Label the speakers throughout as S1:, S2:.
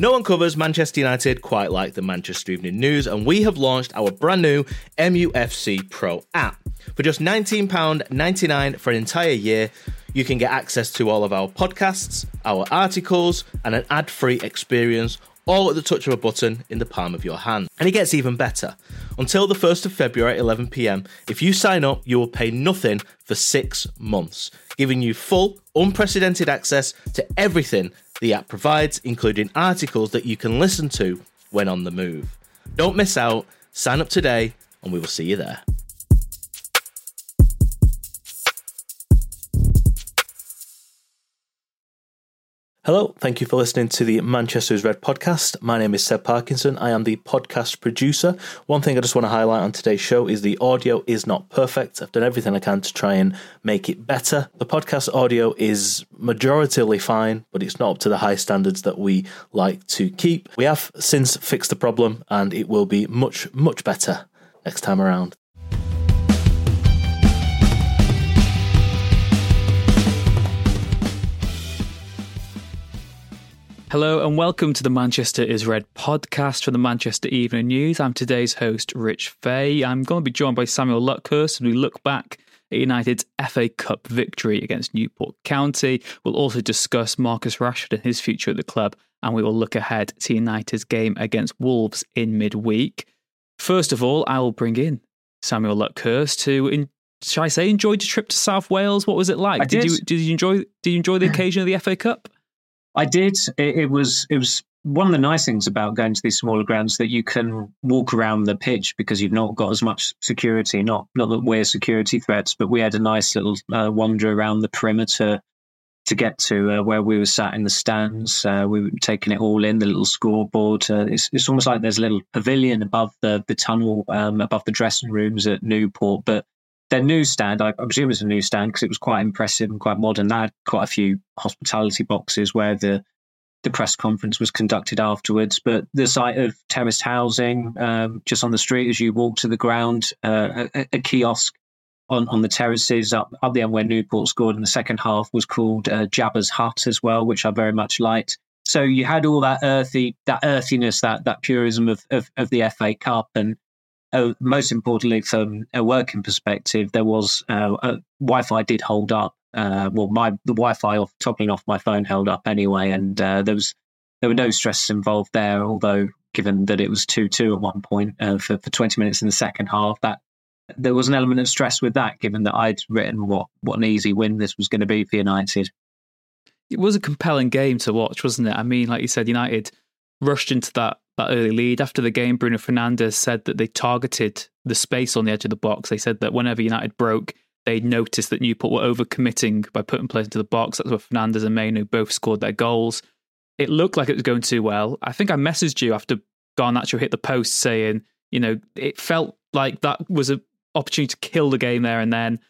S1: No one covers Manchester United quite like the Manchester Evening News, and we have launched our brand new MUFC Pro app. For just £19.99 for an entire year, you can get access to all of our podcasts, our articles, and an ad free experience all at the touch of a button in the palm of your hand. And it gets even better. Until the 1st of February at 11pm, if you sign up, you will pay nothing for six months, giving you full, unprecedented access to everything the app provides, including articles that you can listen to when on the move. Don't miss out, sign up today, and we will see you there. Hello, thank you for listening to the Manchester is Red podcast. My name is Seb Parkinson. I am the podcast producer. One thing I just want to highlight on today's show is the audio is not perfect. I've done everything I can to try and make it better. The podcast audio is majoritarily fine, but it's not up to the high standards that we like to keep. We have since fixed the problem and it will be much, much better next time around.
S2: Hello and welcome to the Manchester is Red podcast from the Manchester Evening News. I'm today's host, Rich Fay. I'm going to be joined by Samuel Luckhurst as we look back at United's FA Cup victory against Newport County. We'll also discuss Marcus Rashford and his future at the club, and we will look ahead to United's game against Wolves in midweek. First of all, I will bring in Samuel Luckhurst to, in, shall I say, enjoyed the trip to South Wales. What was it like?
S3: I did.
S2: you did you enjoy did you enjoy the occasion of the FA Cup?
S3: I did. It, it, was it was one of the nice things about going to these smaller grounds that you can walk around the pitch because you've not got as much security. Not not that we're security threats, but we had a nice little uh, wander around the perimeter to get to uh, where we were sat in the stands. Uh, we were taking it all in. The little scoreboard. Uh, it's it's almost like there's a little pavilion above the the tunnel, um, above the dressing rooms at Newport, but their newsstand, I, presume it's a newsstand because it was quite impressive and quite modern. They had quite a few hospitality boxes where the the press conference was conducted afterwards. But the site of terraced housing, um, just on the street as you walk to the ground, uh, a, a, kiosk on, on the terraces up up the end where Newport scored in the second half was called uh, Jabba's Hut as well, which I very much liked. So you had all that earthy, that earthiness, that that purism of, of, of the FA Cup, and uh, most importantly, from a working perspective, there was uh, uh, Wi-Fi did hold up. Uh, well, my the Wi-Fi off toppling off my phone held up anyway, and uh, there was there were no stresses involved there. Although, given that it was two two at one point uh, for for twenty minutes in the second half, that there was an element of stress with that, given that I'd written what what an easy win this was going to be for United.
S2: It was a compelling game to watch, wasn't it? I mean, like you said, United rushed into that that early lead. After the game, Bruno Fernandes said that they targeted the space on the edge of the box. They said that whenever United broke, they noticed that Newport were overcommitting by putting players into the box. That's where Fernandes and Mainoo both scored their goals. It looked like it was going too well. I think I messaged you after Garnacho hit the post saying, you know, it felt like that was an opportunity to kill the game there and then.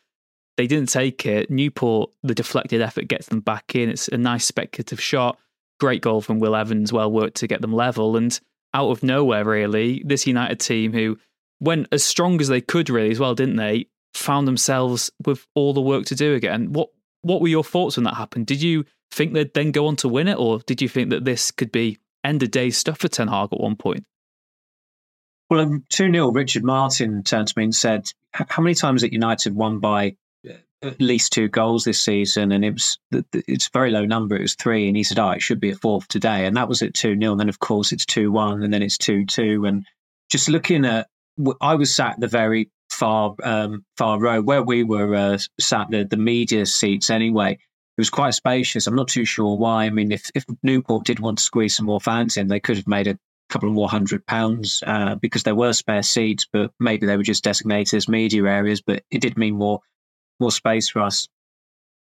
S2: They didn't take it. Newport, the deflected effort gets them back in. It's a nice speculative shot. Great goal from Will Evans, well worked to get them level. And out of nowhere, really, this United team who went as strong as they could, really, as well, didn't they? Found themselves with all the work to do again. What What were your thoughts when that happened? Did you think they'd then go on to win it, or did you think that this could be end of day stuff for Ten Hag at one point?
S3: Well, um, 2 0, Richard Martin turned to me and said, How many times at United won by at least two goals this season, and it was it's a very low number. It was three, and he said, "Oh, it should be a fourth today," and that was at two 0 And then, of course, it's two one, and then it's two two. And just looking at, I was sat the very far um, far row where we were uh, sat the the media seats anyway. It was quite spacious. I'm not too sure why. I mean, if if Newport did want to squeeze some more fans in, they could have made a couple of more hundred pounds uh, because there were spare seats, but maybe they were just designated as media areas. But it did mean more more space for us.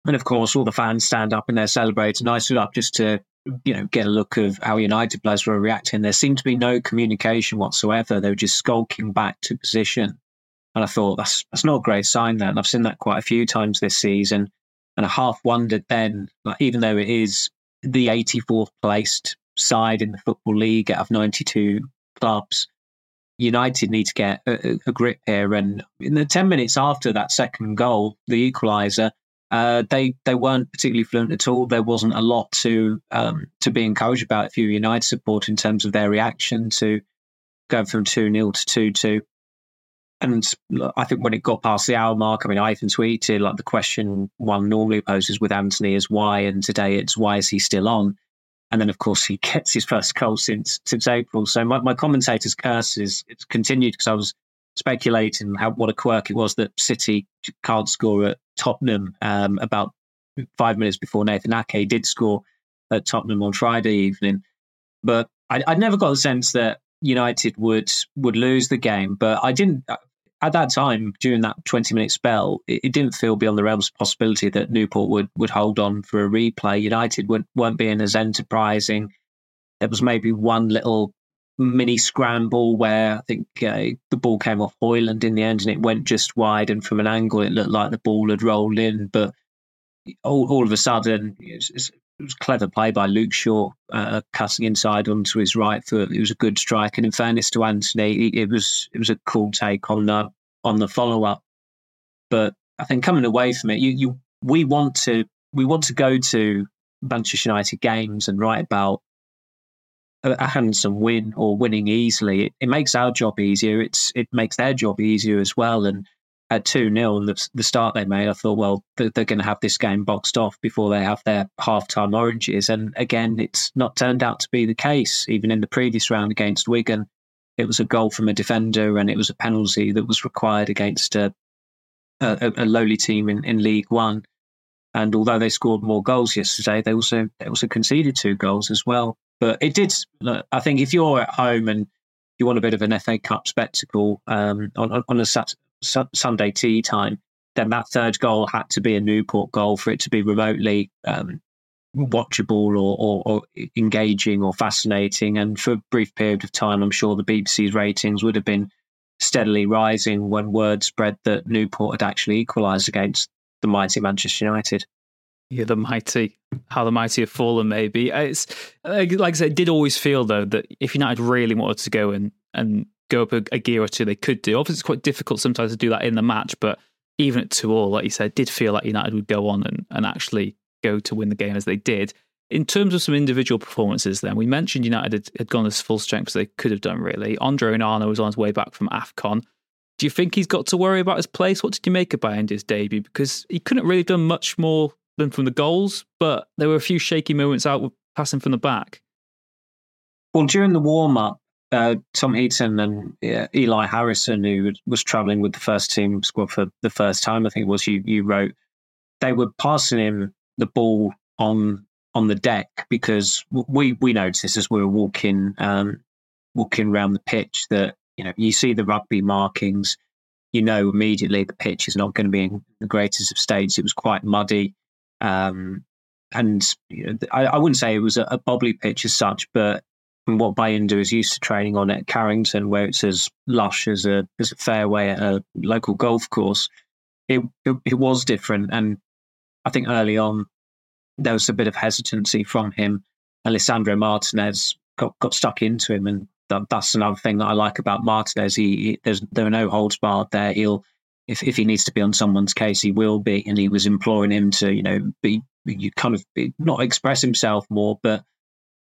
S3: And of course, all the fans stand up and they're celebrating. I stood up just to, you know, get a look of how United players were reacting. There seemed to be no communication whatsoever. They were just skulking back to position. And I thought that's that's not a great sign. That and I've seen that quite a few times this season. And I half wondered then, like, even though it is the 84th placed side in the football league out of 92 clubs, United need to get a, a, grip here. And in the 10 minutes after that second goal, the equaliser, Uh, they they weren't particularly fluent at all. There wasn't a lot to um, to be encouraged about if you were United support in terms of their reaction to going from two 0 to two two. And I think when it got past the hour mark, I mean, I even tweeted like the question one normally poses with Antony is why, and today it's why is he still on? And then, of course, he gets his first goal since since April. So my, my commentator's curse is it's continued because I was speculating how what a quirk it was that City can't score at Tottenham um, about five minutes before Nathan Ake did score at Tottenham on Friday evening. But I, I never got the sense that United would would lose the game. But I didn't at that time, during that 20 minute spell, it, it, didn't feel beyond the realms of possibility that Newport would, would hold on for a replay. United weren't, weren't being as enterprising. There was maybe one little mini scramble where I think uh, the ball came off Højlund in the end and it went just wide. And from an angle, it looked like the ball had rolled in. But all, all of a sudden, it was, it was clever play by Luke Shaw, uh, cutting inside onto his right foot. It was a good strike, and in fairness to Antony, it was it was a cool take on the on the follow up. But I think coming away from it, you, you we want to we want to go to Manchester United games and write about a, a handsome win or winning easily. It, it makes our job easier. It's it makes their job easier as well. And at 2 0, the, the start they made, I thought, well, they're, they're going to have this game boxed off before they have their half time oranges. And again, it's not turned out to be the case. Even in the previous round against Wigan, it was a goal from a defender and it was a penalty that was required against a, a, a lowly team in, in League One. And although they scored more goals yesterday, they also they also conceded two goals as well. But it did. I think if you're at home and you want a bit of an FA Cup spectacle um, on on a sat, Sunday tea time, then that third goal had to be a Newport goal for it to be remotely um, watchable or, or, or, engaging or fascinating. And for a brief period of time, I'm sure the BBC's ratings would have been steadily rising when word spread that Newport had actually equalised against the mighty Manchester United.
S2: Yeah, the mighty, how the mighty have fallen. Maybe it's like I said, it did always feel though that if United really wanted to go and and go up a, a, gear or two, they could do. Obviously, it's quite difficult sometimes to do that in the match, but even at two all, like you said, did feel like United would go on and, and actually go to win the game as they did. In terms of some individual performances, then we mentioned United had, had gone as full strength as they could have done. Really, Andre Onana was on his way back from Afcon. Do you think he's got to worry about his place? What did you make of Bayindir's debut? Because he couldn't really have done much more than from the goals, but there were a few shaky moments out passing from the back.
S3: Well, during the warm up, uh, Tom Heaton and Elyh Harrison, who was travelling with the first team squad for the first time, I think it was you, you wrote, they were passing him the ball on on the deck because we we noticed as we were walking um, walking around the pitch that you know you see the rugby markings, you know immediately the pitch is not going to be in the greatest of states. It was quite muddy, um, and you know, I, I, wouldn't say it was a, a bobbly pitch as such, but what Bayindir is used to training on at Carrington, where it's as lush as a as a fairway at a local golf course, it, it, it was different. And I think early on there was a bit of hesitancy from him. Lisandro Martinez got, got stuck into him, and that, that's another thing that I like about Martinez. He, he there's there are no holds barred there. He'll if if he needs to be on someone's case, he will be. And he was imploring him to you know be you kind of be, not express himself more, but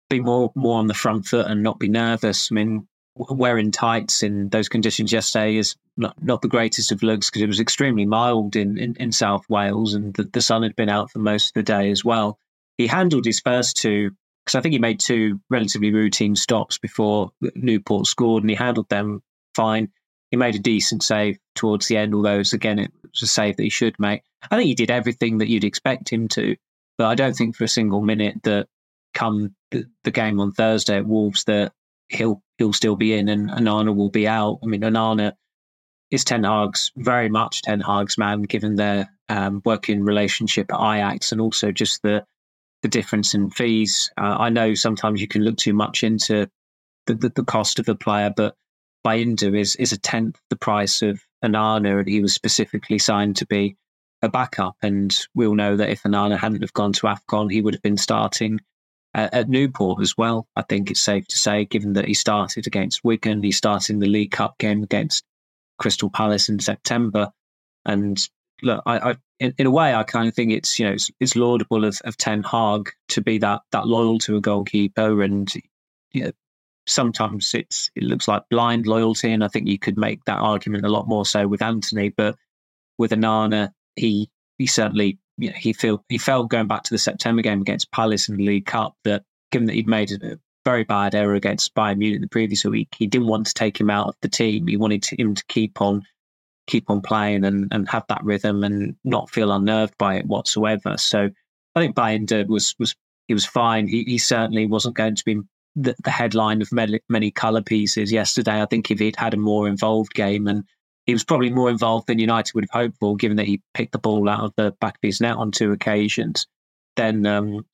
S3: be more more on the front foot and not be nervous. I mean, wearing tights in those conditions yesterday is not, not the greatest of looks because it was extremely mild in, in, in South Wales and the, the, sun had been out for most of the day as well. He handled his first two because I think he made two relatively routine stops before Newport scored and he handled them fine. He made a decent save towards the end, although again it was a save that he should make. I think he did everything that you'd expect him to, but I don't think for a single minute that come the, game on Thursday at Wolves that he'll he'll still be in and Onana will be out. I mean, Onana is Ten Hag's very much Ten Hag's man, given their um, working relationship at Ajax and also just the the difference in fees. Uh, I know sometimes you can look too much into the, the, the cost of a player, but Bayindir is is a tenth the price of Onana, and he was specifically signed to be a backup. And we'll know that if Onana hadn't have gone to Afcon, he would have been starting at Newport as well. I think it's safe to say, given that he started against Wigan, he started in the League Cup game against Crystal Palace in September, and look, I, I in, in, a way, I kind of think it's you know it's, it's laudable of, of Ten Hag to be that that loyal to a goalkeeper, and you know, sometimes it's it looks like blind loyalty, and I think you could make that argument a lot more so with Antony, but with Onana, he he certainly you know, he feel he felt going back to the September game against Palace in the League Cup that given that he'd made a very bad error against Bayern Munich the previous week, he didn't want to take him out of the team. He wanted him to keep on keep on playing and, and have that rhythm and not feel unnerved by it whatsoever. So I think Bayindir was was he was fine. He he certainly wasn't going to be the, the headline of many, many colour pieces yesterday. I think if he'd had a more involved game and he was probably more involved than United would have hoped for, given that he picked the ball out of the back of his net on two occasions. Then, um,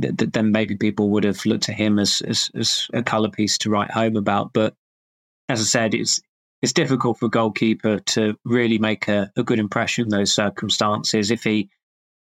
S3: th- th- then maybe people would have looked at him as, as, as a colour piece to write home about. But as I said, it's it's difficult for a goalkeeper to really make a, a good impression in those circumstances. If he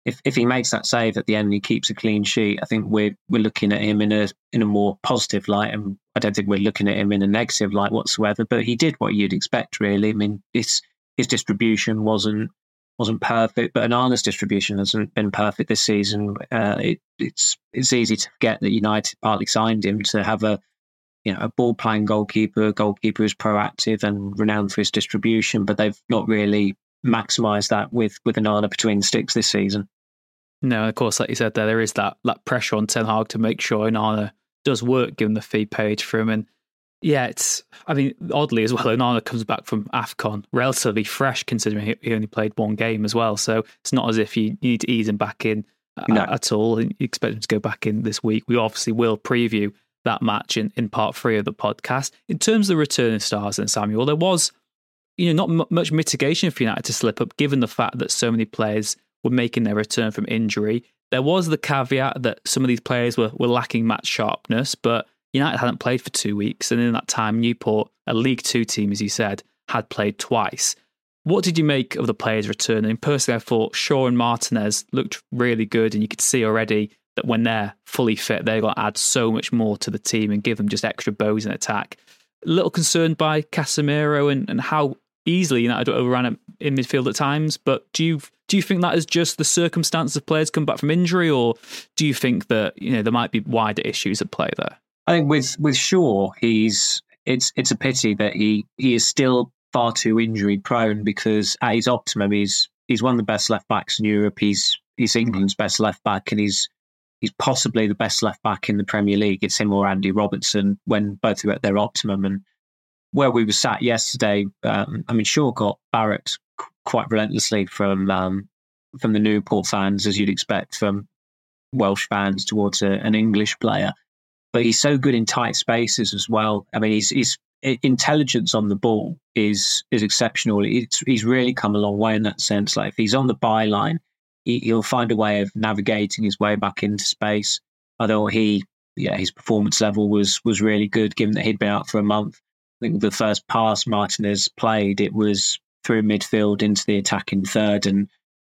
S3: if if he makes that save at the end and he keeps a clean sheet, I think we're we're looking at him in a in a more positive light, and I don't think we're looking at him in a negative light whatsoever. But he did what you'd expect, really. I mean, his his distribution wasn't wasn't perfect, but Onana's distribution hasn't been perfect this season. Uh, it, it's it's easy to forget that United partly signed him to have a you know a ball playing goalkeeper, a goalkeeper who's proactive and renowned for his distribution, but they've not really maximised that with with Onana between sticks this season.
S2: No, of course, like you said, there there is that that pressure on Ten Hag to make sure Onana does work, given the fee paid for him. And yeah, it's I mean, oddly as well, Onana comes back from Afcon relatively fresh, considering he only played one game as well. So it's not as if you, you need to ease him back in uh, no. at, at all. You expect him to go back in this week. We obviously will preview that match in, in part three of the podcast. In terms of the returning stars and Samuel, there was you know not m- much mitigation for United to slip up, given the fact that so many players were making their return from injury. There was the caveat that some of these players were, were lacking match sharpness, but United hadn't played for two weeks. And in that time, Newport, a League Two team, as you said, had played twice. What did you make of the players returning? Personally, I thought Shaw and Martinez looked really good, and you could see already that when they're fully fit, they're going to add so much more to the team and give them just extra bows in attack. A little concerned by Casemiro and, and how easily United overran him in midfield at times. But do you do you think that is just the circumstances of players come back from injury, or do you think that you know there might be wider issues at play there?
S3: I think with with Shaw, he's it's it's a pity that he he is still far too injury prone because at his optimum, he's he's one of the best left backs in Europe. He's he's England's best left back, and he's he's possibly the best left back in the Premier League. It's him or Andy Robertson when both are at their optimum. And where we were sat yesterday, um, I mean, Shaw got barracked quite relentlessly from um, from the Newport fans, as you'd expect from Welsh fans towards a, an English player. But he's so good in tight spaces as well. I mean, his, he's intelligence on the ball is is exceptional. It's, he's really come a long way in that sense. Like if he's on the byline, he, will find a way of navigating his way back into space. Although he, yeah, his performance level was was really good, given that he'd been out for a month think the first pass Martinez played, it was through midfield into the attacking third. And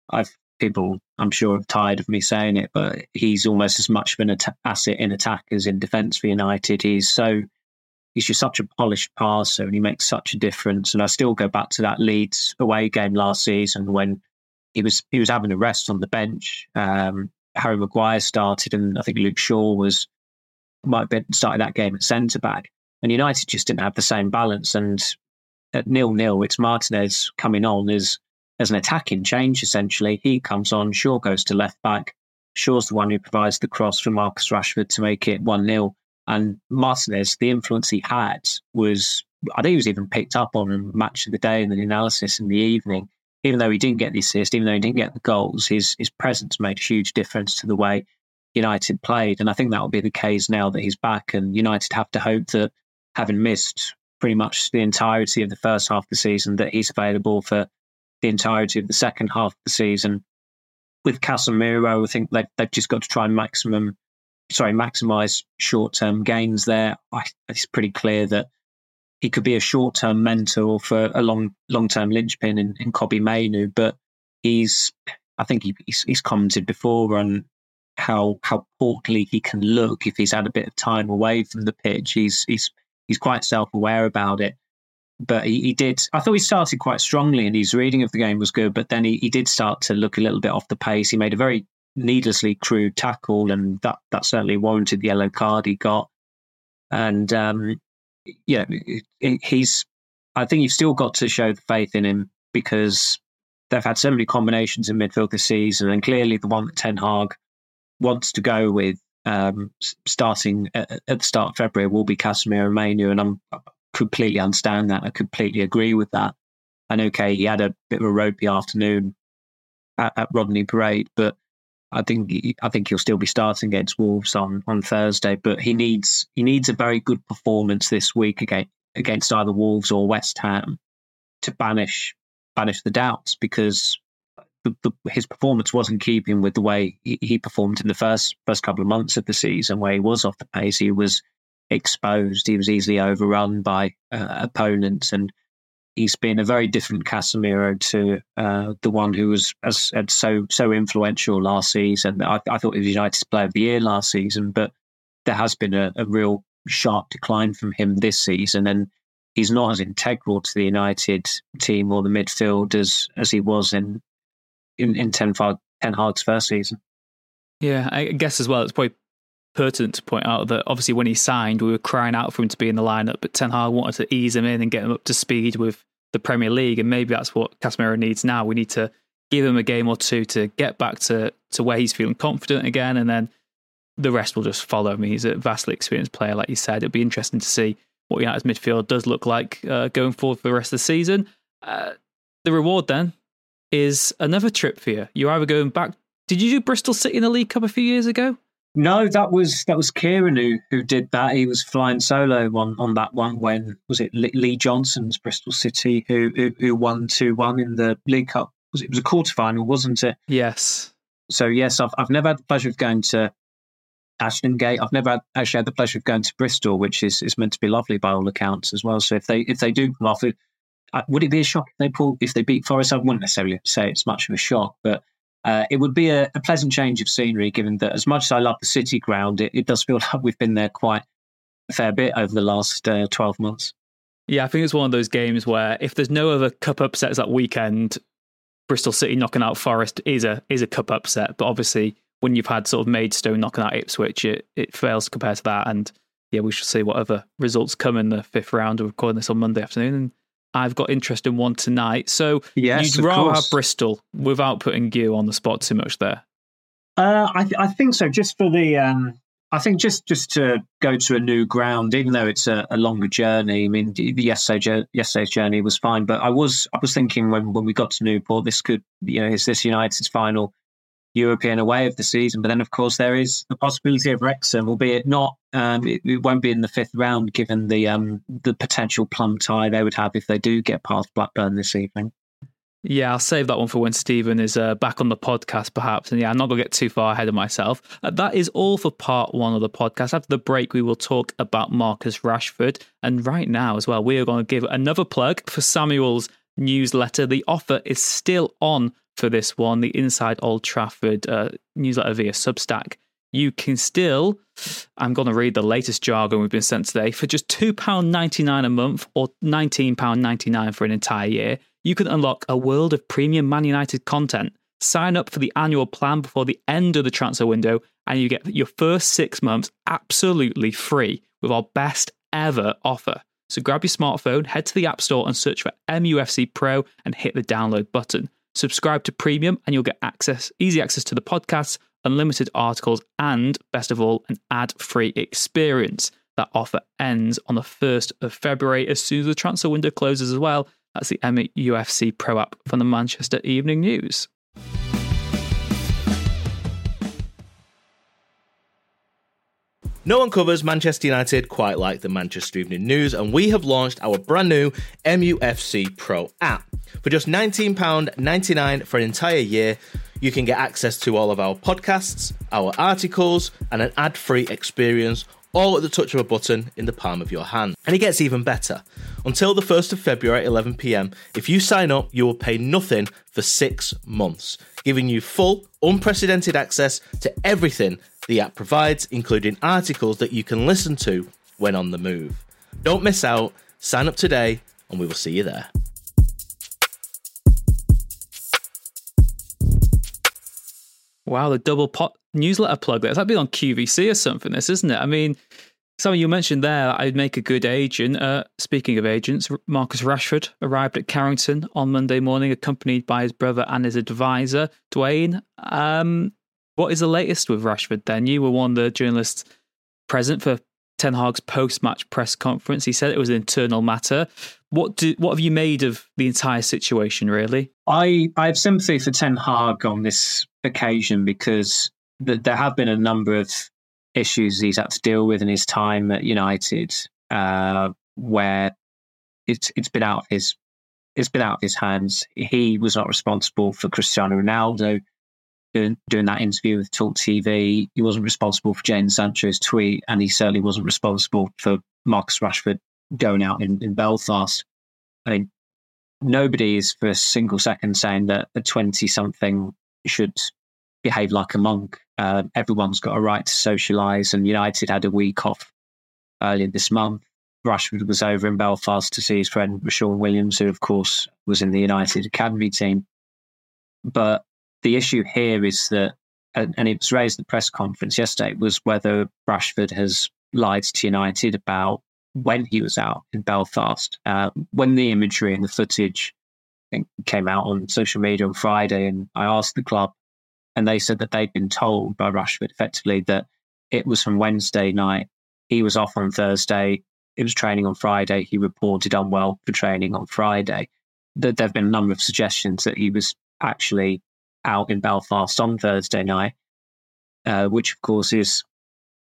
S3: I've people, I'm sure, are tired of me saying it, but he's almost as much of an at- asset in attack as in defence for United. He's so he's just such a polished passer, and he makes such a difference. And I still go back to that Leeds away game last season when he was he was having a rest on the bench. Um, Harry Maguire started, and I think Luke Shaw was might have been started that game at centre back. And United just didn't have the same balance. And at nil nil, it's Martinez coming on as as an attacking change. Essentially, he comes on. Shaw goes to left back. Shaw's the one who provides the cross for Marcus Rashford to make it one 0 And Martinez, the influence he had was, I think he was even picked up on in match of the day and the analysis in the evening. Even though he didn't get the assist, even though he didn't get the goals, his his presence made a huge difference to the way United played. And I think that will be the case now that he's back. And United have to hope that having missed pretty much the entirety of the first half of the season, that he's available for the entirety of the second half of the season. With Casemiro, I think they've, they've just got to try and maximum, sorry, maximize short term gains there. I, it's pretty clear that he could be a short term mentor for a long long term linchpin in, in Kobbie Mainoo, but he's I think he, he's, he's commented before on how how portly he can look if he's had a bit of time away from the pitch. He's he's he's quite self aware about it. but he, he, did. I thought he started quite strongly, and his reading of the game was good. But then he, he did start to look a little bit off the pace. He made a very needlessly crude tackle, and that that certainly warranted the yellow card he got. And um, yeah, he's. I think you've still got to show the faith in him because they've had so many combinations in midfield this season, and clearly the one that Ten Hag wants to go with um, starting at, at, the start of February will be Casemiro and Mainoo, and I'm completely understand that. I completely agree with that. And okay, he had a bit of a ropey afternoon at, at Rodney Parade, but I think he, I think he'll still be starting against Wolves on, on Thursday. But he needs he needs a very good performance this week against against either Wolves or West Ham to banish banish the doubts because the, the, his performance wasn't keeping with the way he, he, performed in the first first couple of months of the season, where he was off the pace. He was exposed. He was easily overrun by uh, opponents, and he's been a very different Casemiro to uh, the one who was as, as, so so influential last season. I, I, thought he was United's Player of the Year last season, but there has been a, a real sharp decline from him this season, and he's not as integral to the United team or the midfield as as he was in in, in Ten, Ten Hag's first season.
S2: Yeah, I guess as well, it's probably pertinent to point out that obviously when he signed, we were crying out for him to be in the lineup, but Ten Hag wanted to ease him in and get him up to speed with the Premier League, and maybe that's what Casemiro needs now. We need to give him a game or two to get back to to where he's feeling confident again, and then the rest will just follow. I mean, he's a vastly experienced player, like you said. It'll be interesting to see what United's midfield does look like uh, going forward for the rest of the season. Uh, the reward then is another trip for you. You're either going back. Did you do Bristol City in the League Cup a few years ago?
S3: No, that was that was Kieran who who did that. He was flying solo on, on that one when was it Lee Johnson's Bristol City who who, who won two one in the League Cup. Was it, it was a quarter final, wasn't it?
S2: Yes.
S3: So yes, I've I've never had the pleasure of going to Ashton Gate. I've never had, actually had the pleasure of going to Bristol, which is, is meant to be lovely by all accounts as well. So if they if they do come off, it, uh, would it be a shock if they pull if they beat Forest? I wouldn't necessarily say it's much of a shock, but uh, it would be a, a, pleasant change of scenery. Given that as much as I love the City ground, it, it does feel like we've been there quite a fair bit over the last uh, twelve months.
S2: Yeah, I think it's one of those games where if there's no other cup upsets that weekend, Bristol City knocking out Forest is a is a cup upset. But obviously, when you've had sort of Maidstone knocking out Ipswich, it, it fails compared to that. And yeah, we should see what other results come in the fifth round. We're recording this on Monday afternoon, and I've got interest in one tonight. So
S3: yes,
S2: you'd rather have Bristol without putting you on the spot too much there.
S3: Uh, I, th- I think so. Just for the, um, I think just just to go to a new ground, even though it's a, a longer journey. I mean, the yesterday, yesterday's journey was fine, but I was I was thinking when when we got to Newport, this could you know is this United's final European away of the season. But then, of course, there is the possibility of Wrexham, albeit not. Um, it, it, won't be in the fifth round, given the um, the potential plum tie they would have if they do get past Blackburn this evening.
S2: Yeah, I'll save that one for when Stephen is uh, back on the podcast, perhaps. And yeah, I'm not going to get too far ahead of myself. Uh, that is all for part one of the podcast. After the break, we will talk about Marcus Rashford. And right now, as well, we are going to give another plug for Samuel's newsletter. The offer is still on for this one, the Inside Old Trafford uh, newsletter via Substack, you can still, I'm going to read the latest jargon we've been sent today, for just £2.99 a month or £19.99 for an entire year, you can unlock a world of premium Man United content. Sign up for the annual plan before the end of the transfer window, and you get your first six months absolutely free with our best ever offer. So grab your smartphone, head to the App Store, and search for MUFC Pro and hit the download button. Subscribe to Premium and you'll get access, easy access to the podcasts, unlimited articles, and best of all, an ad-free experience. That offer ends on the 1st of February as soon as the transfer window closes as well. That's the MUFC Pro app from the Manchester Evening News.
S1: No one covers Manchester United quite like the Manchester Evening News, and we have launched our brand new MUFC Pro app. For just £19.99 for an entire year, you can get access to all of our podcasts, our articles, and an ad free experience all at the touch of a button in the palm of your hand. And it gets even better. Until the 1st of February at 11pm, if you sign up, you will pay nothing for six months, giving you full, unprecedented access to everything the app provides, including articles that you can listen to when on the move. Don't miss out, sign up today and we will see you there.
S2: Wow, the double pot newsletter plug there. That'd be on QVC or something, this, isn't it? I mean, something you mentioned there, I'd make a good agent. Uh, speaking of agents, Marcus Rashford arrived at Carrington on Monday morning, accompanied by his brother and his advisor, Dwaine. Um, what is the latest with Rashford then? You were one of the journalists present for Ten Hag's post-match press conference. He said it was an internal matter. What do what have you made of the entire situation? Really,
S3: I I have sympathy for Ten Hag on this occasion because th- there have been a number of issues he's had to deal with in his time at United, uh, where it's it's been out of his it's been out of his hands. He was not responsible for Cristiano Ronaldo doing, doing that interview with Talk TV. He wasn't responsible for Jadon Sancho's tweet, and he certainly wasn't responsible for Marcus Rashford going out in, in Belfast. I mean, nobody is for a single second saying that a 20 something should behave like a monk. Uh, everyone's got a right to socialise, and United had a week off earlier this month. Rashford was over in Belfast to see his friend Sean Williams, who, of course, was in the United Academy team. But the issue here is that, and it was raised at the press conference yesterday, was whether Rashford has lied to United about when he was out in Belfast. Uh, when the imagery and the footage came out on social media on Friday, and I asked the club, and they said that they'd been told by Rashford effectively that it was from Wednesday night. He was off on Thursday. It was training on Friday. He reported unwell for training on Friday. That there have been a number of suggestions that he was actually out in Belfast on Thursday night, uh, which of course is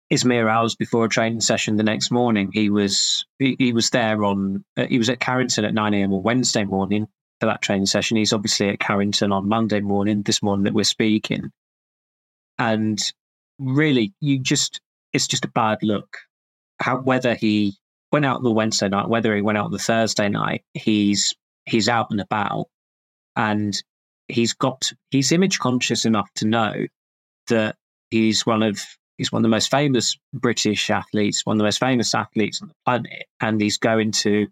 S3: is mere hours before a training session the next morning. He was he, he was there on uh, he was at Carrington at nine a.m. on Wednesday morning for that training session. He's obviously at Carrington on Monday morning, this morning that we're speaking, and really, you just it's just a bad look. How whether he went out the Wednesday night, whether he went out the Thursday night, he's he's out and about, and he's got he's image conscious enough to know that he's one of he's one of the most famous British athletes, one of the most famous athletes on the planet, and he's going to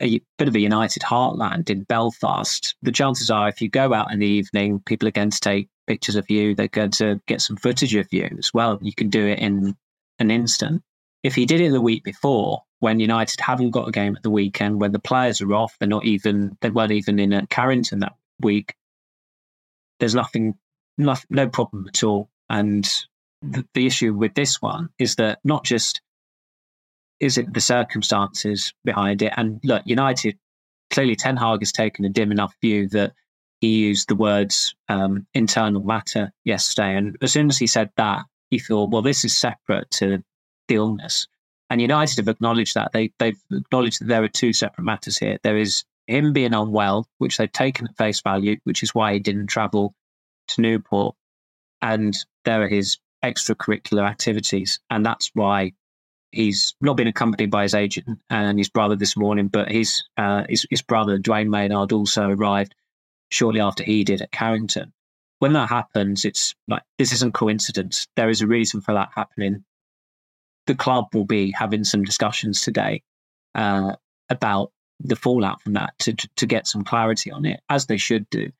S3: a bit of a United heartland in Belfast. The chances are, if you go out in the evening, people are going to take pictures of you. They're going to get some footage of you as well. You can do it in an instant. If he did it the week before, when United haven't got a game at the weekend, when the players are off, they're not even they weren't even in at Carrington that week. There's nothing, no, problem at all. And the, the issue with this one is that not just is it the circumstances behind it, and look, United clearly Ten Hag has taken a dim enough view that he used the words um, internal matter yesterday, and as soon as he said that, he thought, well, this is separate to the illness. And United have acknowledged that. They, they've acknowledged that there are two separate matters here. There is him being unwell, which they've taken at face value, which is why he didn't travel to Newport. And there are his extracurricular activities. And that's why he's not been accompanied by his agent and his brother this morning, but his, uh, his, his brother, Dwaine Maynard, also arrived shortly after he did at Carrington. When that happens, it's like this isn't coincidence. There is a reason for that happening. The club will be having some discussions today uh, about the fallout from that to, to get some clarity on it, as they should do.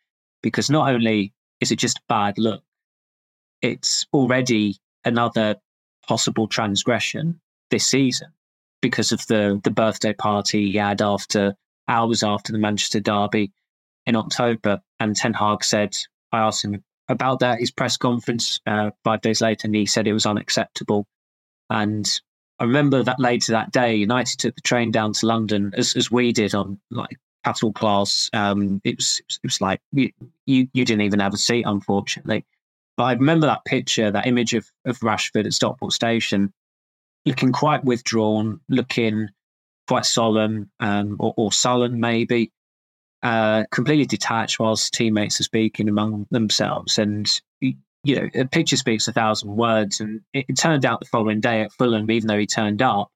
S3: Because not only is it just a bad look, it's already another possible transgression this season because of the, the birthday party he had after hours after the Manchester Derby in October. And Ten Hag said, I asked him about that, his press conference uh, five days later, and he said it was unacceptable. And I remember that later that day, United took the train down to London as, as we did on like cattle class. Um, it was it was like you, you you didn't even have a seat, unfortunately. But I remember that picture, that image of of Rashford at Stockport Station, looking quite withdrawn, looking quite solemn um, or, or sullen, maybe. Uh, completely detached whilst teammates are speaking among themselves, and you know, a picture speaks a thousand words. And it, it, turned out the following day at Fulham, even though he turned up,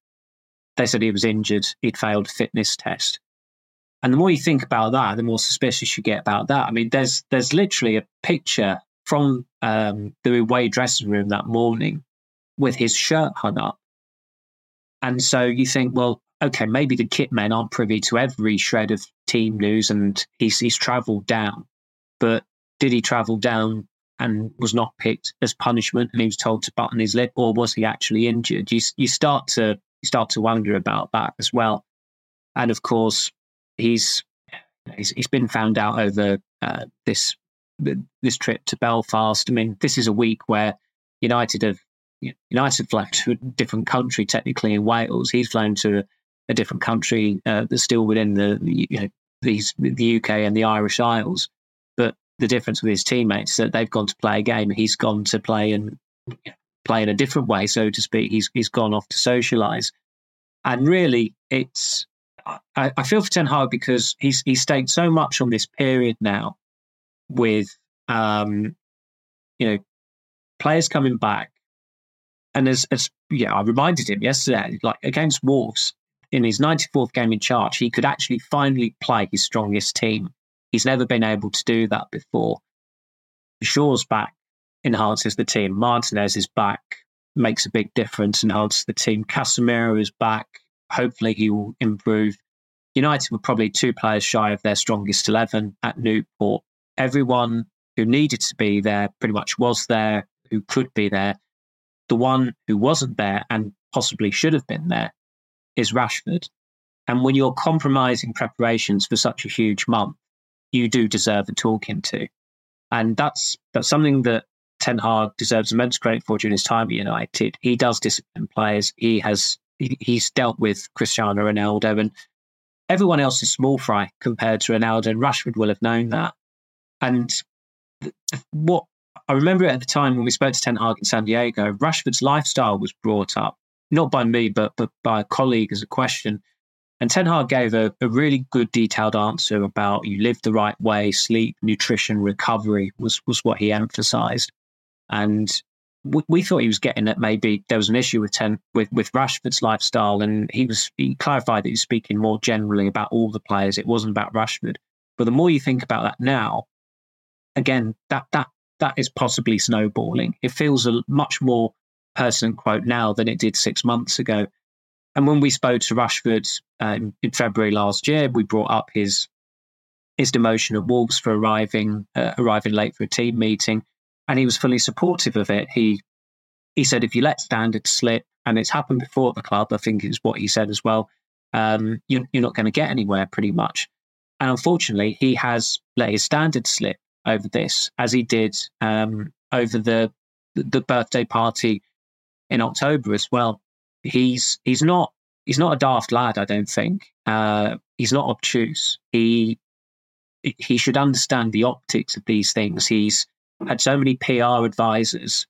S3: they said he was injured. He'd failed a fitness test. And the more you think about that, the more suspicious you get about that. I mean, there's there's literally a picture from um, the away dressing room that morning with his shirt hung up. And so you think, well, okay, maybe the kit men aren't privy to every shred of team news and he's, he's travelled down. But did he travel down and was not picked as punishment and he was told to button his lip or was he actually injured? You, you start to start to wonder about that as well. And of course, he's he's, he's been found out over uh, this this trip to Belfast. I mean, this is a week where United have United flown to a different country, technically in Wales. He's flown to a different country uh, that's still within the you know these the UK and the Irish Isles. But the difference with his teammates is that they've gone to play a game. He's gone to play and play in a different way, so to speak. He's he's gone off to socialise, and really, it's I, I feel for Ten Hag because he's he's stayed so much on this period now with um you know players coming back and as, as yeah, I reminded him yesterday, like against Wolves in his 94th game in charge, he could actually finally play his strongest team. He's never been able to do that before. Shaw's back enhances the team. Martinez is back, makes a big difference, enhances the team. Casemiro is back. Hopefully, he will improve. United were probably two players shy of their strongest 11 at Newport. Everyone who needed to be there pretty much was there, who could be there. The one who wasn't there and possibly should have been there is Rashford. And when you're compromising preparations for such a huge month, you do deserve a talking to. And that's that's something that Ten Hag deserves immense credit for during his time at United. He does discipline players. He has he, he's dealt with Cristiano Ronaldo and everyone else is small fry compared to Ronaldo and Rashford will have known that. And what I remember at the time when we spoke to Ten Hag in San Diego, Rashford's lifestyle was brought up, not by me, but, but by a colleague as a question. And Ten Hag gave a, a really good detailed answer about you live the right way, sleep, nutrition, recovery was, was what he emphasized. And we, we thought he was getting that maybe there was an issue with ten with, with Rashford's lifestyle, and he was he clarified that he was speaking more generally about all the players. It wasn't about Rashford. But the more you think about that now, again, that that that is possibly snowballing. It feels a much more person quote now than it did six months ago. And when we spoke to Rashford um, in February last year, we brought up his his demotion at Wolves for arriving uh, arriving late for a team meeting, and he was fully supportive of it. He he said, if you let standards slip, and it's happened before at the club, I think is what he said as well. Um, you're, you're not going to get anywhere, pretty much. And unfortunately, he has let his standards slip over this, as he did um, over the the birthday party in October as well. He's he's not he's not a daft lad, I don't think. Uh, he's not obtuse. He he should understand the optics of these things. He's had so many PR advisors.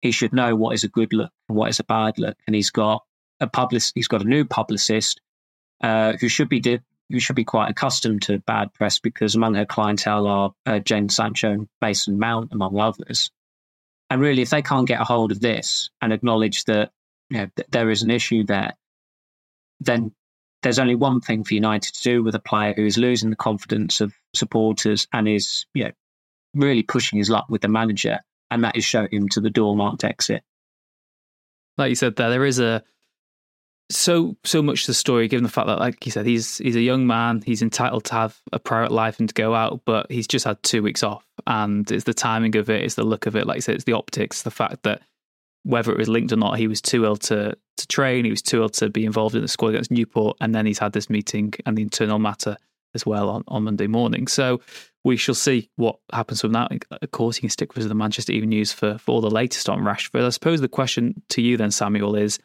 S3: He should know what is a good look and what is a bad look. And he's got a public. He's got a new publicist uh, who should be you should be quite accustomed to bad press because among her clientele are uh, Jadon Sancho and Mason Mount, among others. And really, if they can't get a hold of this and acknowledge that you know, th- there is an issue there, then there's only one thing for United to do with a player who is losing the confidence of supporters and is you know, really pushing his luck with the manager, and that is show him to the door marked exit.
S2: Like you said, there there is a so so much to the story, given the fact that, like you said, he's he's a young man. He's entitled to have a private life and to go out, but he's just had two weeks off, and it's the timing of it, it's the look of it. Like you said, it's the optics, the fact that whether it was linked or not, he was too ill to to train. He was too ill to be involved in the squad against Newport, and then he's had this meeting and the internal matter as well on, on Monday morning. So we shall see what happens from that. Of course, you can stick with the Manchester Evening News for, for all the latest on Rashford. I suppose the question to you then, Samuel, is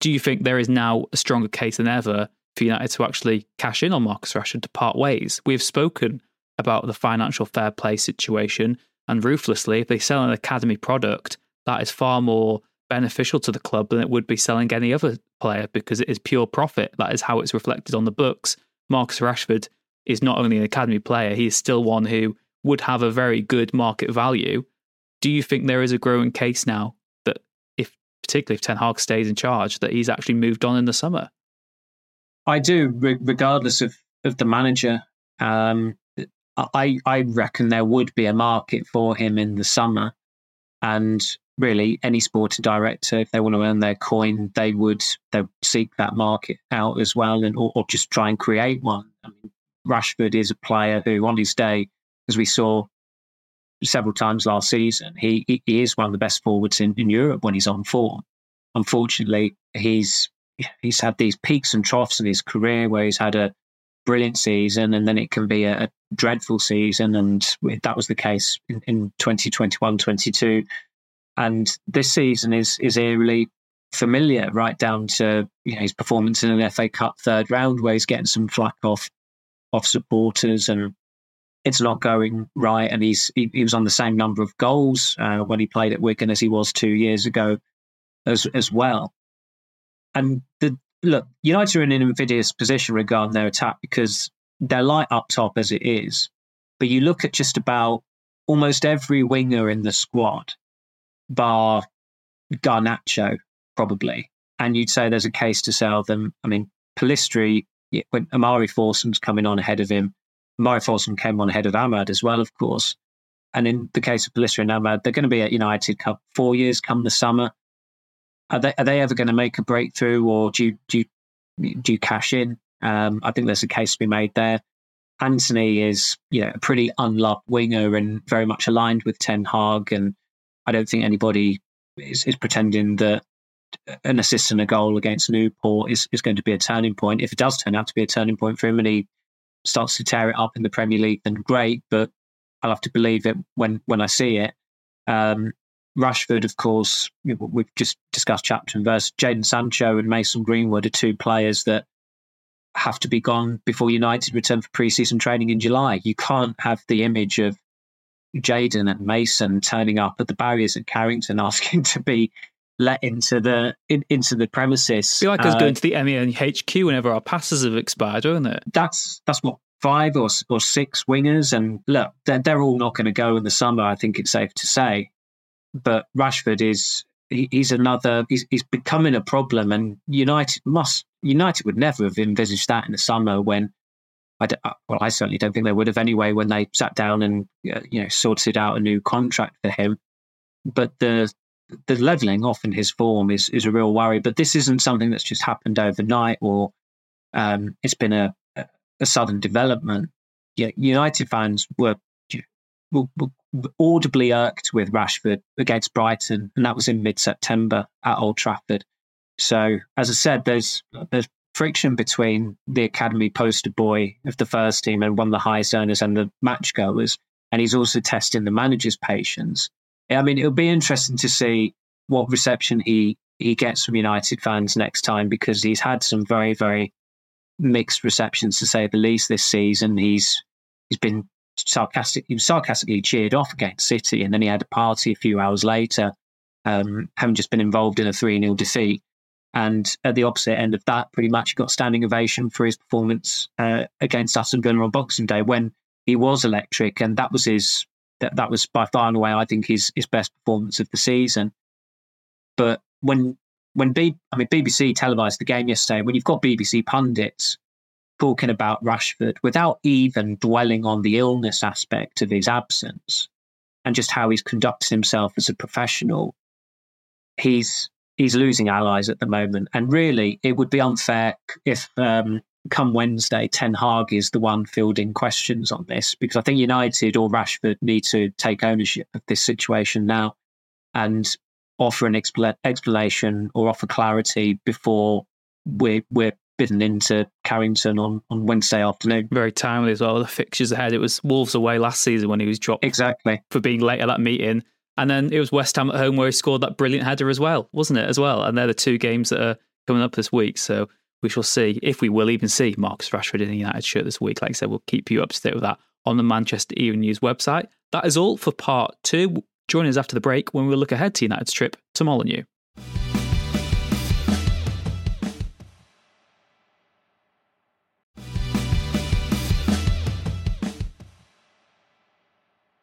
S2: do you think there is now a stronger case than ever for United to actually cash in on Marcus Rashford to part ways? We've spoken about the financial fair play situation, and ruthlessly, if they sell an academy product, that is far more beneficial to the club than it would be selling any other player because it is pure profit. That is how it's reflected on the books. Marcus Rashford is not only an academy player, he is still one who would have a very good market value. Do you think there is a growing case now particularly if Ten Hag stays in charge, that he's actually moved on in the summer.
S3: I do, regardless of, of the manager. Um, I I reckon there would be a market for him in the summer, and really any sporting director, if they want to earn their coin, they would they seek that market out as well, and or, or just try and create one. I mean, Rashford is a player who, on his day, as we saw several times last season, he he, is one of the best forwards in, in Europe when he's on form. Unfortunately, he's he's had these peaks and troughs in his career where he's had a brilliant season and then it can be a, a dreadful season. And that was the case in, in 2021 22. And this season is, is eerily familiar, right down to you know, his performance in an FA Cup third round where he's getting some flack off off supporters and it's not going right. And he's he, he was on the same number of goals uh, when he played at Wigan as he was two years ago as as well. And the look, United are in an invidious position regarding their attack because they're light up top as it is. But you look at just about almost every winger in the squad, bar Garnacho, probably, and you'd say there's a case to sell them. I mean, Pellistri, when Omari Forson's coming on ahead of him, Omari Forson came on ahead of Amad as well, of course. And in the case of Pellistri and Amad, they're going to be at United Cup four years come the summer. Are they are they ever going to make a breakthrough, or do you do you, do you cash in? Um, I think there's a case to be made there. Antony is you know, a pretty unloved winger and very much aligned with Ten Hag, and I don't think anybody is, is pretending that an assist and a goal against Newport is, is going to be a turning point. If it does turn out to be a turning point for him and he starts to tear it up in the Premier League, then great. But I'll have to believe it when when I see it. Um, Rashford, of course, we've just discussed chapter and verse. Jadon Sancho and Mason Greenwood are two players that have to be gone before United return for pre-season training in July. You can't have the image of Jadon and Mason turning up at the barriers at Carrington asking to be let into the in, into the premises.
S2: Be like us uh, going to the MEN HQ whenever our passes have expired, won't it?
S3: That's that's what five or or six wingers, and look, they're, they're all not going to go in the summer. I think it's safe to say but Rashford is he, he's another he's, he's becoming a problem, and United must United would never have envisaged that in the summer when. I uh, well, I certainly don't think they would have anyway when they sat down and uh, you know sorted out a new contract for him. But the the leveling off in his form is is a real worry. But this isn't something that's just happened overnight, or um, it's been a, a sudden development. Yeah, United fans were were, were audibly irked with Rashford against Brighton, and that was in mid-September at Old Trafford. So, as I said, there's there's friction between the academy poster boy of the first team and one of the highest earners and the match goers, and he's also testing the manager's patience. I mean, it'll be interesting to see what reception he he gets from United fans next time because he's had some very very mixed receptions to say the least this season. He's he's been sarcastic, he was sarcastically cheered off against City, and then he had a party a few hours later, um, having just been involved in a 3 0 defeat. And at the opposite end of that, pretty much got standing ovation for his performance uh, against Aston Villa on Boxing Day when he was electric, and that was his that, that was by far and away, I think, his his best performance of the season. But when when B, I mean BBC televised the game yesterday, when you've got BBC pundits talking about Rashford without even dwelling on the illness aspect of his absence and just how he's conducted himself as a professional, he's he's losing allies at the moment. And really, it would be unfair if um, come Wednesday, Ten Hag is the one fielding questions on this because I think United or Rashford need to take ownership of this situation now and offer an expl- explanation or offer clarity before we're we're bidden into Carrington on, on Wednesday afternoon.
S2: Very timely as well. The fixtures ahead. It was Wolves away last season when he was dropped.
S3: Exactly.
S2: For being late at that meeting. And then it was West Ham at home where he scored that brilliant header as well, wasn't it? As well. And they're the two games that are coming up this week. So we shall see if we will even see Marcus Rashford in the United shirt this week. Like I said, we'll keep you up to date with that on the Manchester Evening News website. That is all for part two. Join us after the break when we look ahead to United's trip to Molineux.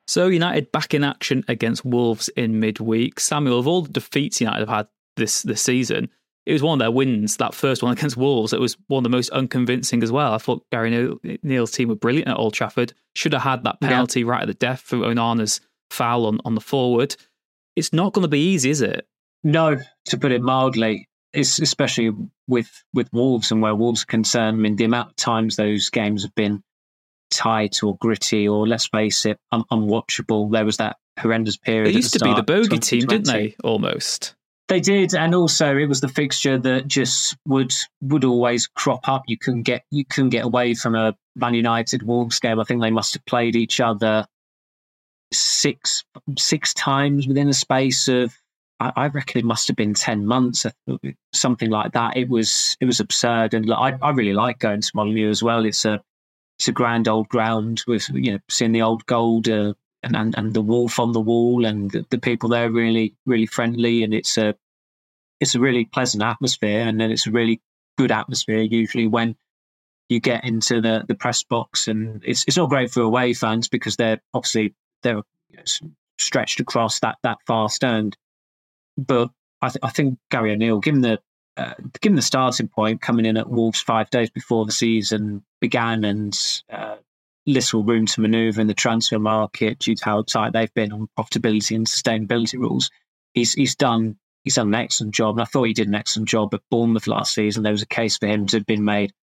S2: So United back in action against Wolves in midweek. Samuel, of all the defeats United have had this this season, it was one of their wins. That first one against Wolves, it was one of the most unconvincing as well. I thought Gary Neil's team were brilliant at Old Trafford. Should have had that penalty yeah. right at the death for Onana's foul on, on the forward. it's not going to be easy, is it?
S3: No, to put it mildly. It's especially with with Wolves and where Wolves are concerned. I mean, the amount of times those games have been tight or gritty or let's face it, un- unwatchable. There was that horrendous period.
S2: It used
S3: the
S2: to be the bogey team, didn't they? Almost.
S3: They did, and also it was the fixture that just would would always crop up. You couldn't get you couldn't get away from a Man United Wolves game. I think they must have played each other six six times within a space of I, I reckon it must have been ten months, uh, something like that. It was it was absurd, and I I really like going to Molineux as well. It's a it's a grand old ground with you know seeing the old gold. Uh, and, and, and the wolf on the wall and the, the people there really really friendly and it's a it's a really pleasant atmosphere and then it's a really good atmosphere usually when you get into the the press box and it's it's not great for away fans because they're obviously they're stretched across that that far stand. But I, th- I think Gary O'Neil given the uh, given the starting point coming in at Wolves five days before the season began and uh, little room to manoeuvre in the transfer market due to how tight they've been on profitability and sustainability rules. He's he's done he's done an excellent job, and I thought he did an excellent job at Bournemouth last season. There was a case for him to have been made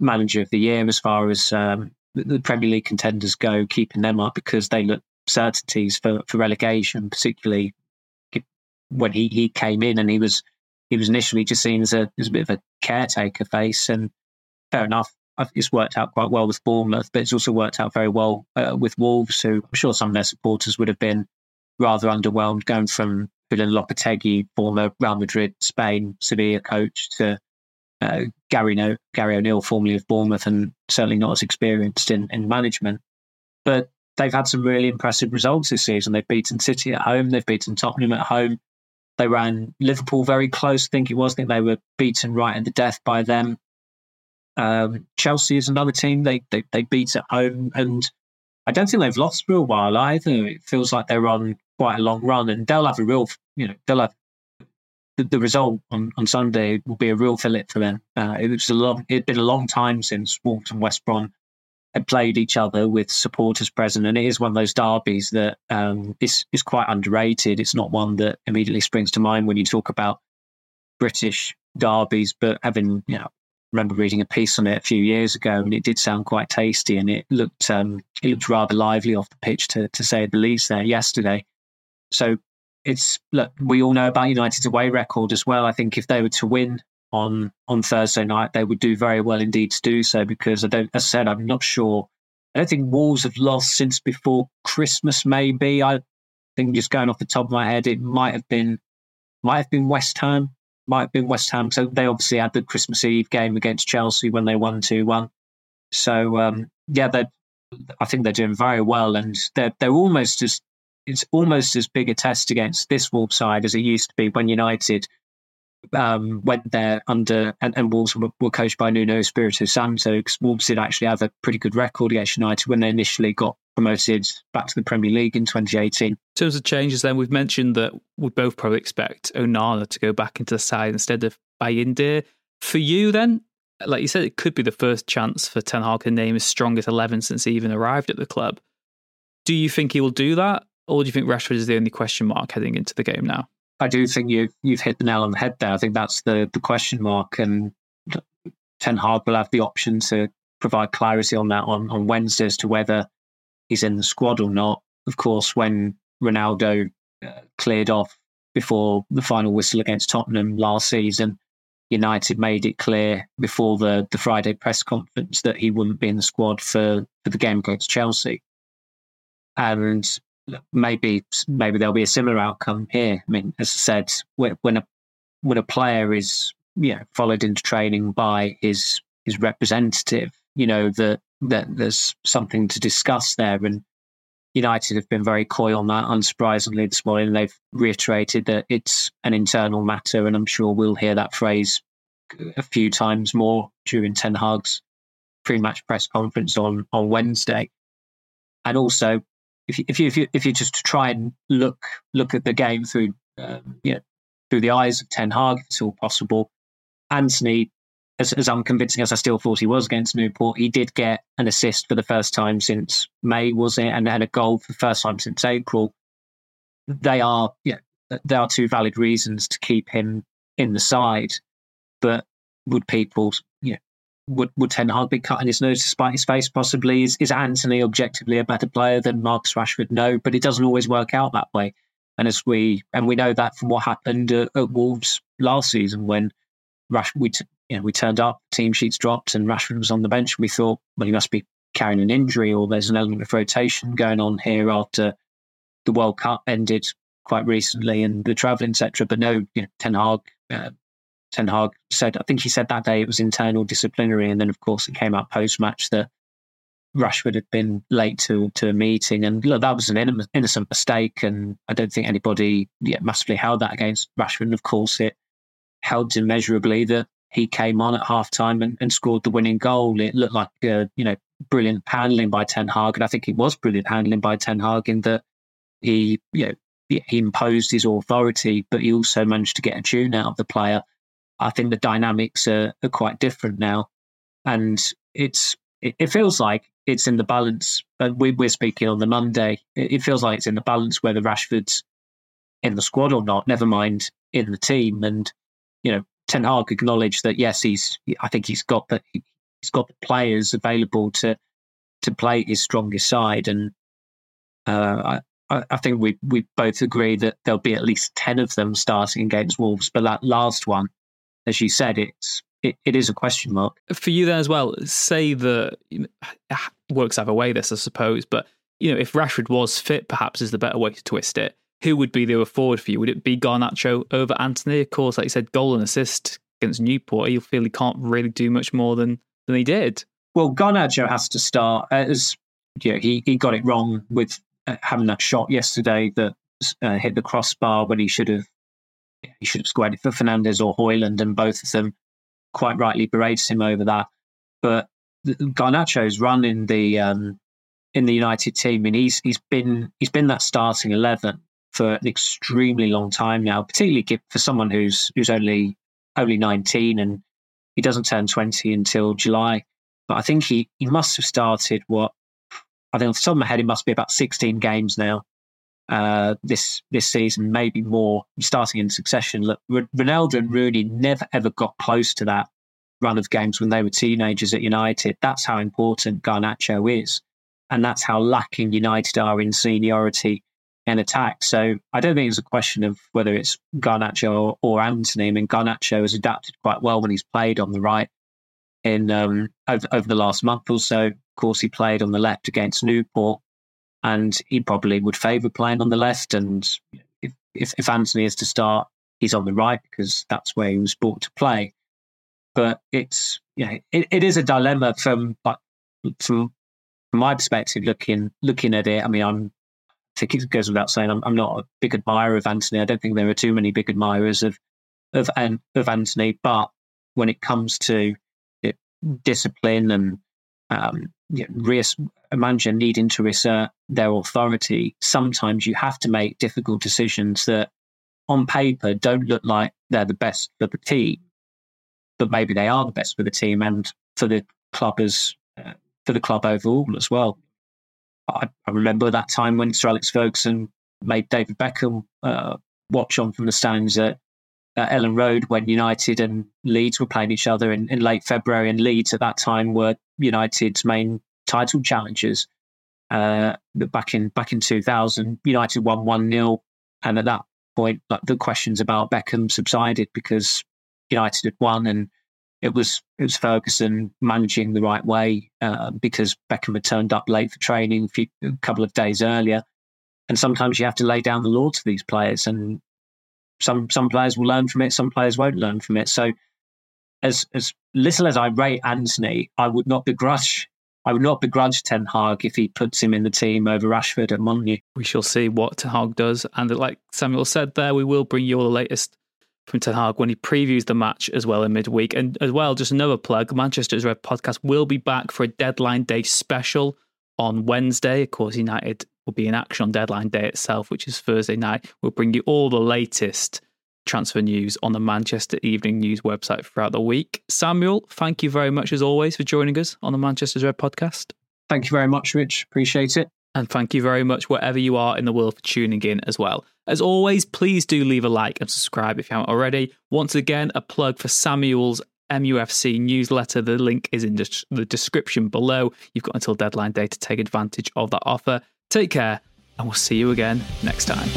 S3: manager of the year as far as um, the, Premier League contenders go, keeping them up because they look certainties for, for relegation, particularly when he, he came in and he was he was initially just seen as a as a bit of a caretaker face, and fair enough it's worked out quite well with Bournemouth, but it's also worked out very well uh, with Wolves, who I'm sure some of their supporters would have been rather underwhelmed going from Julen Lopetegui, former Real Madrid, Spain, Sevilla coach, to uh, Gary, no- Gary O'Neil, formerly of Bournemouth, and certainly not as experienced in, in management. But they've had some really impressive results this season. They've beaten City at home, they've beaten Tottenham at home. They ran Liverpool very close, I think it was. I think they were beaten right at the death by them. Um, Chelsea is another team they, they they beat at home, and I don't think they've lost for a while either. It feels like they're on quite a long run, and they'll have a real, you know, they'll have the, the result on, on Sunday will be a real fillip for them. Uh, it was a long, it'd been a long time since Wolves and West Brom had played each other with supporters present, and it is one of those derbies that um, is is quite underrated. It's not one that immediately springs to mind when you talk about British derbies, but having you know remember reading a piece on it a few years ago, and it did sound quite tasty, and it looked um, it looked rather lively off the pitch, to to say the least. There yesterday, so it's look. We all know about United's away record as well. I think if they were to win on on Thursday night, they would do very well indeed to do so. Because I don't, as I said, I'm not sure. I don't think Wolves have lost since before Christmas. Maybe I think just going off the top of my head, it might have been might have been West Ham might been West Ham. So they obviously had the Christmas Eve game against Chelsea when they won 2 1. So, um, yeah, they I think they're doing very well. And they're, they're almost as, it's almost as big a test against this Wolves side as it used to be when United um, went there under, and, and Wolves were, were coached by Nuno Espirito Santo, because Wolves did actually have a pretty good record against United when they initially got promoted back to the Premier League in 2018.
S2: In terms of changes, then we've mentioned that we both probably expect Onana to go back into the side instead of Bayindir. For you, then, like you said, it could be the first chance for Ten Hag to name his strongest eleven since he even arrived at the club. Do you think he will do that, or do you think Rashford is the only question mark heading into the game now?
S3: I do think you you've hit the nail on the head there. I think that's the the question mark, and Ten Hag will have the option to provide clarity on that on on Wednesday as to whether he's in the squad or not. Of course, when Ronaldo uh, cleared off before the final whistle against Tottenham last season, United made it clear before the, the Friday press conference that he wouldn't be in the squad for, for the game against Chelsea. And maybe maybe there'll be a similar outcome here. I mean, as I said, when, a when a player is you know, followed into training by his his representative, you know that that there's something to discuss there. And United have been very coy on that, unsurprisingly, this morning. They've reiterated that it's an internal matter, and I'm sure we'll hear that phrase a few times more during Ten Hag's pre-match press conference on on Wednesday. And also, if you, if you if you if you just try and look look at the game through um, you know, through the eyes of Ten Hag, if it's all possible, Antony as, as unconvincing as I still thought he was against Newport, he did get an assist for the first time since May, was it? And, had a goal for the first time since April. They are, yeah, there are two valid reasons to keep him in the side. But would people, know, would, would Ten Hag be cutting his nose to spite his face? Possibly. Is, is Antony objectively a better player than Marcus Rashford? No, but it doesn't always work out that way. And as we and we know that from what happened at, at Wolves last season when Rash we t- you know we turned up, team sheets dropped, and Rashford was on the bench. We thought, well, he must be carrying an injury, or there's an element of rotation going on here after the World Cup ended quite recently and the travelling, etc. But no, you know, Ten Hag, uh, Ten Hag said, I think he said that day it was internal disciplinary, and then of course it came out post match that Rashford had been late to to a meeting, and look, that was an innocent mistake, and I don't think anybody yeah, massively held that against Rashford. And of course, it helped immeasurably that he came on at half time and, and scored the winning goal. It looked like uh, you know brilliant handling by Ten Hag, and I think it was brilliant handling by Ten Hag in that he you know he imposed his authority, but he also managed to get a tune out of the player. I think the dynamics are, are quite different now, and it's it, it feels like it's in the balance. And we, we're speaking on the Monday. It, it feels like it's in the balance whether Rashford's in the squad or not. Never mind in the team. And you know, Ten Hag acknowledged that yes, he's. I think he's got the he's got the players available to to play his strongest side, and uh, I, I think we we both agree that there'll be at least ten of them starting against Wolves. But that last one, as you said, it's it, it is a question mark
S2: for you then as well. Say that works either way. This, I suppose, but you know, if Rashford was fit, perhaps is the better way to twist it. Who would be the forward for you? Would it be Garnacho over Antony? Of course, like you said, goal and assist against Newport. You feel he can't really do much more than than he did.
S3: Well, Garnacho has to start as you know, he he got it wrong with uh, having that shot yesterday that uh, hit the crossbar when he should have he should have squared it for Fernandez or Højlund, and both of them quite rightly berates him over that. But Garnacho's run in the um, in the United team, and he's he's been he's been that starting eleven for an extremely long time now, particularly for someone who's who's only only nineteen and he doesn't turn twenty until July. But I think he he must have started what I think off the top of my head, it must be about sixteen games now uh, this this season, maybe more, starting in succession. Look, Ronaldo and Rooney never ever got close to that run of games when they were teenagers at United. That's how important Garnacho is, and that's how lacking United are in seniority and attack. So I don't think it's a question of whether it's Garnacho or, or Antony. I mean, Garnacho has adapted quite well when he's played on the right in um, over, over the last month or so. Of course, he played on the left against Newport and he probably would favour playing on the left. And if, if, if Antony is to start, he's on the right because that's where he was brought to play. But it's yeah, it, it is a dilemma from but from from my perspective, looking looking at it. I mean, I'm think it goes without saying I'm, I'm not a big admirer of Antony. I don't think there are too many big admirers of of of Antony. But when it comes to it, discipline and um, you know, a manager needing to assert their authority, sometimes you have to make difficult decisions that on paper don't look like they're the best for the team, but maybe they are the best for the team and for the club as uh, for the club overall as well. I, I, remember that time when Sir Alex Ferguson made David Beckham uh, watch on from the stands at, at Elland Road when United and Leeds were playing each other in, in late February, and Leeds at that time were United's main title challengers. Uh, back in back in 2000, United won one 0 and at that point, like the questions about Beckham subsided because United had won, and it was it was Ferguson managing the right way uh, because Beckham had turned up late for training a, few, a couple of days earlier. And sometimes you have to lay down the law to these players, and some some players will learn from it, some players won't learn from it. So, as as little as I rate Antony, I would not begrudge I would not begrudge Ten Hag if he puts him in the team over Rashford at Molineux.
S2: We shall see what Ten Hag does. And like Samuel said there, we will bring you all the latest from Ten Hag when he previews the match as well in midweek. And as well, just another plug Manchester's Red podcast will be back for a deadline day special on Wednesday. Of course, United will be in action on deadline day itself, which is Thursday night. We'll bring you all the latest transfer news on the Manchester Evening News website throughout the week. Samuel, thank you very much as always for joining us on the Manchester's Red podcast.
S3: Thank you very much, Rich. Appreciate it.
S2: And thank you very much, wherever you are in the world, for tuning in as well. As always, please do leave a like and subscribe if you haven't already. Once again, a plug for Samuel's MUFC newsletter. The link is in the description below. You've got until deadline day to take advantage of that offer. Take care, and we'll see you again next time.